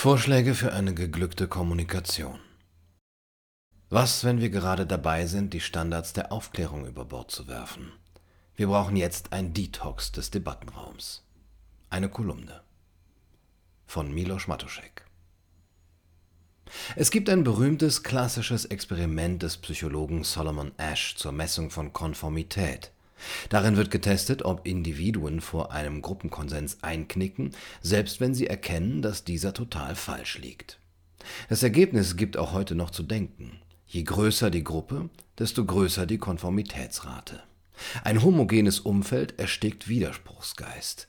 Vorschläge für eine geglückte Kommunikation. Was, wenn wir gerade dabei sind, die Standards der Aufklärung über Bord zu werfen? Wir brauchen jetzt ein Detox des Debattenraums. Eine Kolumne. Von Milos Matuszek. Es gibt ein berühmtes klassisches Experiment des Psychologen Solomon Ash zur Messung von Konformität. Darin wird getestet, ob Individuen vor einem Gruppenkonsens einknicken, selbst wenn sie erkennen, dass dieser total falsch liegt. Das Ergebnis gibt auch heute noch zu denken. Je größer die Gruppe, desto größer die Konformitätsrate. Ein homogenes Umfeld erstickt Widerspruchsgeist.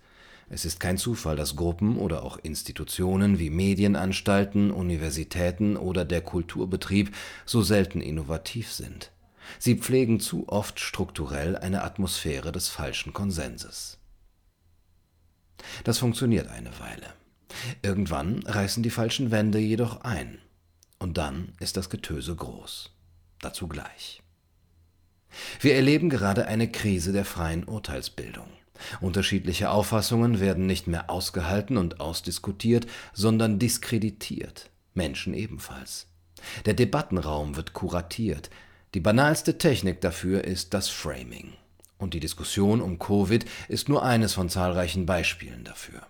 Es ist kein Zufall, dass Gruppen oder auch Institutionen wie Medienanstalten, Universitäten oder der Kulturbetrieb so selten innovativ sind. Sie pflegen zu oft strukturell eine Atmosphäre des falschen Konsenses. Das funktioniert eine Weile. Irgendwann reißen die falschen Wände jedoch ein. Und dann ist das Getöse groß. Dazu gleich. Wir erleben gerade eine Krise der freien Urteilsbildung. Unterschiedliche Auffassungen werden nicht mehr ausgehalten und ausdiskutiert, sondern diskreditiert. Menschen ebenfalls. Der Debattenraum wird kuratiert, die banalste Technik dafür ist das Framing. Und die Diskussion um Covid ist nur eines von zahlreichen Beispielen dafür.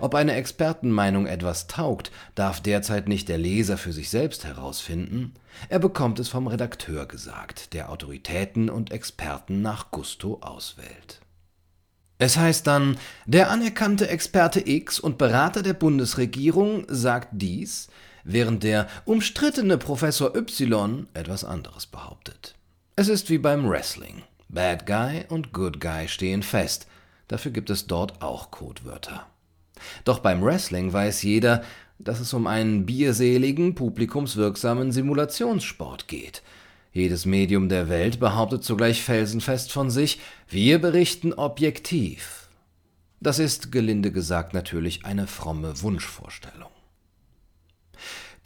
Ob eine Expertenmeinung etwas taugt, darf derzeit nicht der Leser für sich selbst herausfinden, er bekommt es vom Redakteur gesagt, der Autoritäten und Experten nach Gusto auswählt. Es heißt dann, der anerkannte Experte X und Berater der Bundesregierung sagt dies, während der umstrittene Professor Y etwas anderes behauptet. Es ist wie beim Wrestling. Bad Guy und Good Guy stehen fest, dafür gibt es dort auch Codewörter. Doch beim Wrestling weiß jeder, dass es um einen bierseligen, publikumswirksamen Simulationssport geht. Jedes Medium der Welt behauptet zugleich felsenfest von sich, wir berichten objektiv. Das ist, gelinde gesagt, natürlich eine fromme Wunschvorstellung.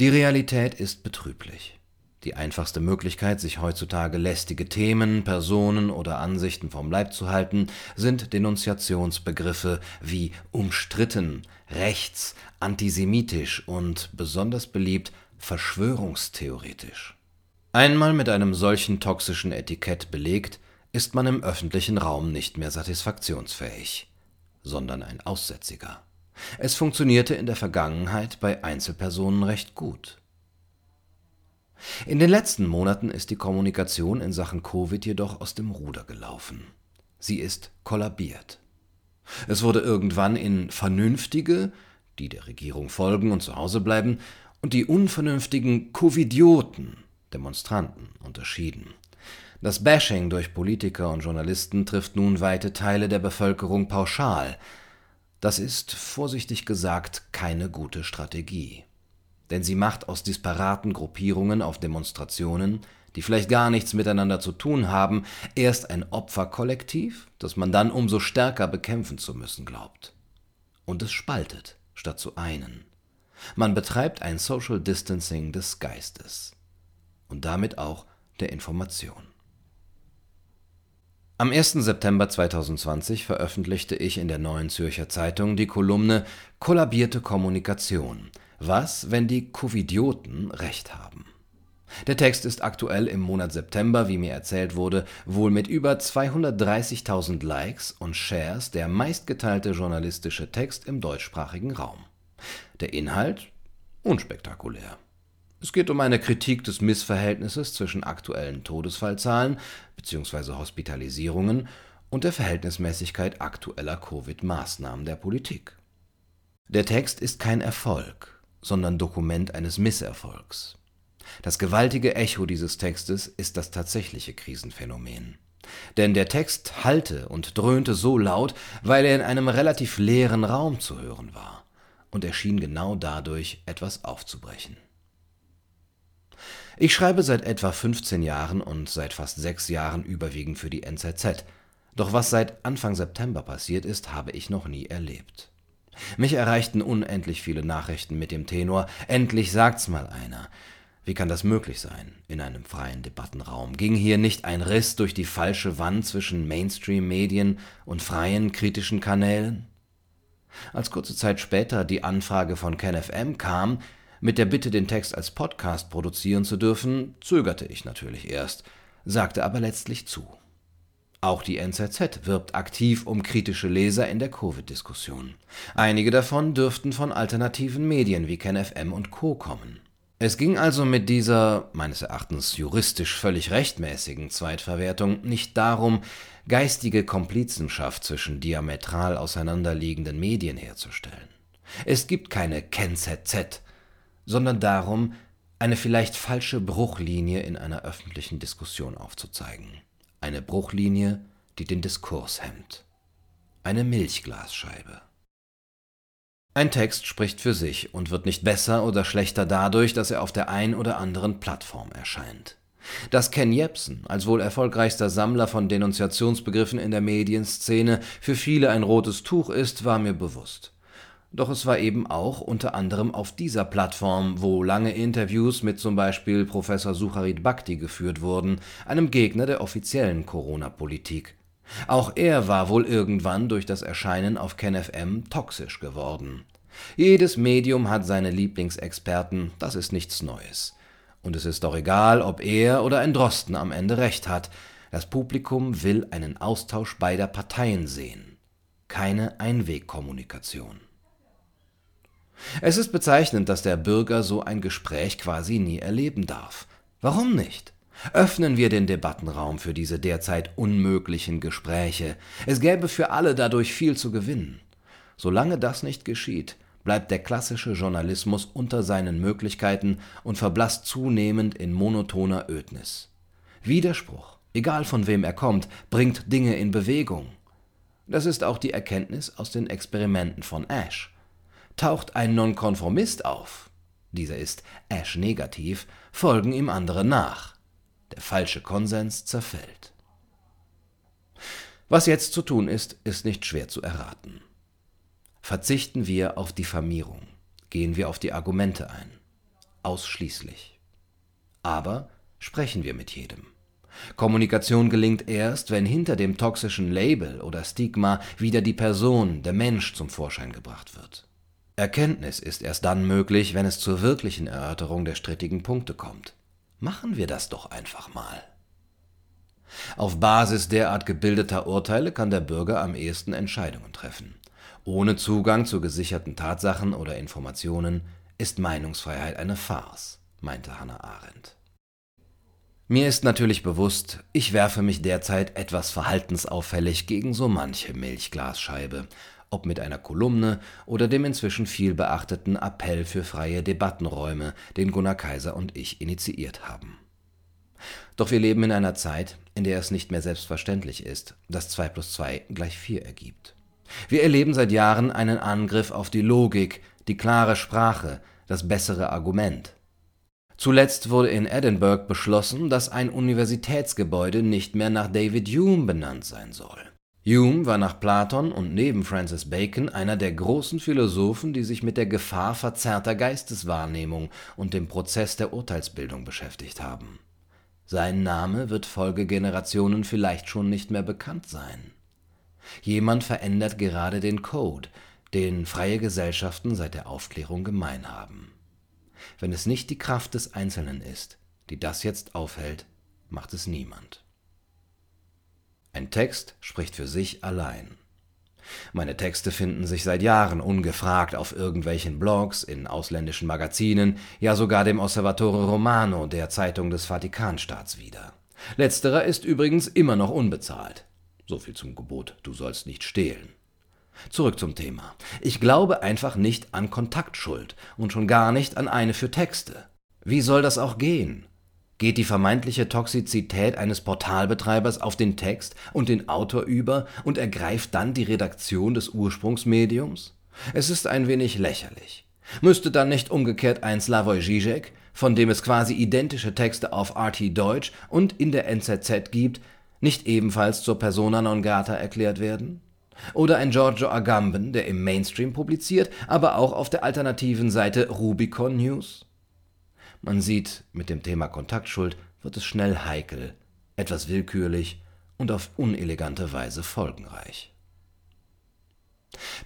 Die Realität ist betrüblich. Die einfachste Möglichkeit, sich heutzutage lästige Themen, Personen oder Ansichten vom Leib zu halten, sind Denunziationsbegriffe wie umstritten, rechts, antisemitisch und besonders beliebt verschwörungstheoretisch. Einmal mit einem solchen toxischen Etikett belegt, ist man im öffentlichen Raum nicht mehr satisfaktionsfähig, sondern ein Aussätziger. Es funktionierte in der Vergangenheit bei Einzelpersonen recht gut. In den letzten Monaten ist die Kommunikation in Sachen Covid jedoch aus dem Ruder gelaufen. Sie ist kollabiert. Es wurde irgendwann in Vernünftige, die der Regierung folgen und zu Hause bleiben, und die unvernünftigen Covidioten, Demonstranten, unterschieden. Das Bashing durch Politiker und Journalisten trifft nun weite Teile der Bevölkerung pauschal, das ist, vorsichtig gesagt, keine gute Strategie. Denn sie macht aus disparaten Gruppierungen auf Demonstrationen, die vielleicht gar nichts miteinander zu tun haben, erst ein Opferkollektiv, das man dann umso stärker bekämpfen zu müssen glaubt. Und es spaltet, statt zu einen. Man betreibt ein Social Distancing des Geistes und damit auch der Information. Am 1. September 2020 veröffentlichte ich in der Neuen Zürcher Zeitung die Kolumne Kollabierte Kommunikation. Was, wenn die Covidioten recht haben? Der Text ist aktuell im Monat September, wie mir erzählt wurde, wohl mit über 230.000 Likes und Shares der meistgeteilte journalistische Text im deutschsprachigen Raum. Der Inhalt unspektakulär. Es geht um eine Kritik des Missverhältnisses zwischen aktuellen Todesfallzahlen bzw. Hospitalisierungen und der Verhältnismäßigkeit aktueller Covid-Maßnahmen der Politik. Der Text ist kein Erfolg, sondern Dokument eines Misserfolgs. Das gewaltige Echo dieses Textes ist das tatsächliche Krisenphänomen. Denn der Text hallte und dröhnte so laut, weil er in einem relativ leeren Raum zu hören war, und er schien genau dadurch etwas aufzubrechen. Ich schreibe seit etwa 15 Jahren und seit fast sechs Jahren überwiegend für die NZZ. Doch was seit Anfang September passiert ist, habe ich noch nie erlebt. Mich erreichten unendlich viele Nachrichten mit dem Tenor Endlich sagt's mal einer. Wie kann das möglich sein? In einem freien Debattenraum ging hier nicht ein Riss durch die falsche Wand zwischen Mainstream-Medien und freien kritischen Kanälen? Als kurze Zeit später die Anfrage von KenFM kam, mit der Bitte, den Text als Podcast produzieren zu dürfen, zögerte ich natürlich erst, sagte aber letztlich zu. Auch die NZZ wirbt aktiv um kritische Leser in der Covid-Diskussion. Einige davon dürften von alternativen Medien wie KenFM und Co. kommen. Es ging also mit dieser, meines Erachtens juristisch völlig rechtmäßigen Zweitverwertung nicht darum, geistige Komplizenschaft zwischen diametral auseinanderliegenden Medien herzustellen. Es gibt keine KenZZ, sondern darum, eine vielleicht falsche Bruchlinie in einer öffentlichen Diskussion aufzuzeigen. Eine Bruchlinie, die den Diskurs hemmt. Eine Milchglasscheibe. Ein Text spricht für sich und wird nicht besser oder schlechter dadurch, dass er auf der ein oder anderen Plattform erscheint. Dass Ken Jebsen als wohl erfolgreichster Sammler von Denunziationsbegriffen in der Medienszene für viele ein rotes Tuch ist, war mir bewusst. Doch es war eben auch unter anderem auf dieser Plattform, wo lange Interviews mit zum Beispiel Professor Sucharit Bhakti geführt wurden, einem Gegner der offiziellen Corona-Politik. Auch er war wohl irgendwann durch das Erscheinen auf KenFM toxisch geworden. Jedes Medium hat seine Lieblingsexperten, das ist nichts Neues. Und es ist doch egal, ob er oder ein Drosten am Ende recht hat. Das Publikum will einen Austausch beider Parteien sehen. Keine Einwegkommunikation. Es ist bezeichnend, dass der Bürger so ein Gespräch quasi nie erleben darf. Warum nicht? Öffnen wir den Debattenraum für diese derzeit unmöglichen Gespräche. Es gäbe für alle dadurch viel zu gewinnen. Solange das nicht geschieht, bleibt der klassische Journalismus unter seinen Möglichkeiten und verblasst zunehmend in monotoner Ödnis. Widerspruch, egal von wem er kommt, bringt Dinge in Bewegung. Das ist auch die Erkenntnis aus den Experimenten von Ash. Taucht ein Nonkonformist auf, dieser ist Ash negativ, folgen ihm andere nach. Der falsche Konsens zerfällt. Was jetzt zu tun ist, ist nicht schwer zu erraten. Verzichten wir auf Diffamierung, gehen wir auf die Argumente ein. Ausschließlich. Aber sprechen wir mit jedem. Kommunikation gelingt erst, wenn hinter dem toxischen Label oder Stigma wieder die Person, der Mensch zum Vorschein gebracht wird. Erkenntnis ist erst dann möglich, wenn es zur wirklichen Erörterung der strittigen Punkte kommt. Machen wir das doch einfach mal. Auf Basis derart gebildeter Urteile kann der Bürger am ehesten Entscheidungen treffen. Ohne Zugang zu gesicherten Tatsachen oder Informationen ist Meinungsfreiheit eine Farce, meinte Hannah Arendt. Mir ist natürlich bewusst, ich werfe mich derzeit etwas verhaltensauffällig gegen so manche Milchglasscheibe, ob mit einer Kolumne oder dem inzwischen viel beachteten Appell für freie Debattenräume, den Gunnar Kaiser und ich initiiert haben. Doch wir leben in einer Zeit, in der es nicht mehr selbstverständlich ist, dass 2 plus 2 gleich 4 ergibt. Wir erleben seit Jahren einen Angriff auf die Logik, die klare Sprache, das bessere Argument. Zuletzt wurde in Edinburgh beschlossen, dass ein Universitätsgebäude nicht mehr nach David Hume benannt sein soll. Hume war nach Platon und neben Francis Bacon einer der großen Philosophen, die sich mit der Gefahr verzerrter Geisteswahrnehmung und dem Prozess der Urteilsbildung beschäftigt haben. Sein Name wird Folgegenerationen vielleicht schon nicht mehr bekannt sein. Jemand verändert gerade den Code, den freie Gesellschaften seit der Aufklärung gemein haben. Wenn es nicht die Kraft des Einzelnen ist, die das jetzt aufhält, macht es niemand. Ein Text spricht für sich allein. Meine Texte finden sich seit Jahren ungefragt auf irgendwelchen Blogs, in ausländischen Magazinen, ja sogar dem Osservatore Romano, der Zeitung des Vatikanstaats wieder. Letzterer ist übrigens immer noch unbezahlt. So viel zum Gebot, du sollst nicht stehlen. Zurück zum Thema. Ich glaube einfach nicht an Kontaktschuld und schon gar nicht an eine für Texte. Wie soll das auch gehen? Geht die vermeintliche Toxizität eines Portalbetreibers auf den Text und den Autor über und ergreift dann die Redaktion des Ursprungsmediums? Es ist ein wenig lächerlich. Müsste dann nicht umgekehrt ein Slavoj Žižek, von dem es quasi identische Texte auf RT Deutsch und in der NZZ gibt, nicht ebenfalls zur persona non grata erklärt werden? Oder ein Giorgio Agamben, der im Mainstream publiziert, aber auch auf der alternativen Seite Rubicon News? Man sieht, mit dem Thema Kontaktschuld wird es schnell heikel, etwas willkürlich und auf unelegante Weise folgenreich.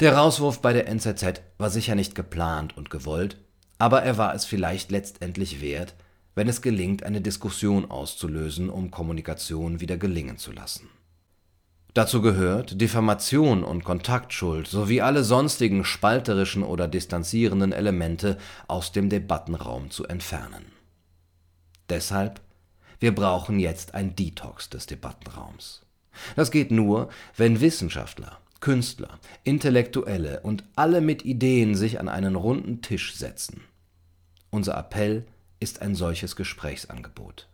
Der Rauswurf bei der NZZ war sicher nicht geplant und gewollt, aber er war es vielleicht letztendlich wert, wenn es gelingt, eine Diskussion auszulösen, um Kommunikation wieder gelingen zu lassen. Dazu gehört, Diffamation und Kontaktschuld sowie alle sonstigen spalterischen oder distanzierenden Elemente aus dem Debattenraum zu entfernen. Deshalb, wir brauchen jetzt ein Detox des Debattenraums. Das geht nur, wenn Wissenschaftler, Künstler, Intellektuelle und alle mit Ideen sich an einen runden Tisch setzen. Unser Appell ist ein solches Gesprächsangebot.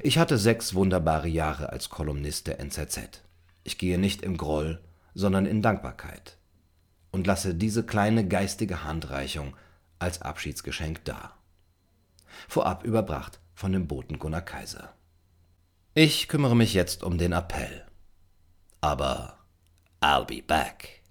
Ich hatte sechs wunderbare Jahre als Kolumnist der NZZ. Ich gehe nicht im Groll, sondern in Dankbarkeit und lasse diese kleine geistige Handreichung als Abschiedsgeschenk da. Vorab überbracht von dem Boten Gunnar Kaiser. Ich kümmere mich jetzt um den Appell. Aber I'll be back.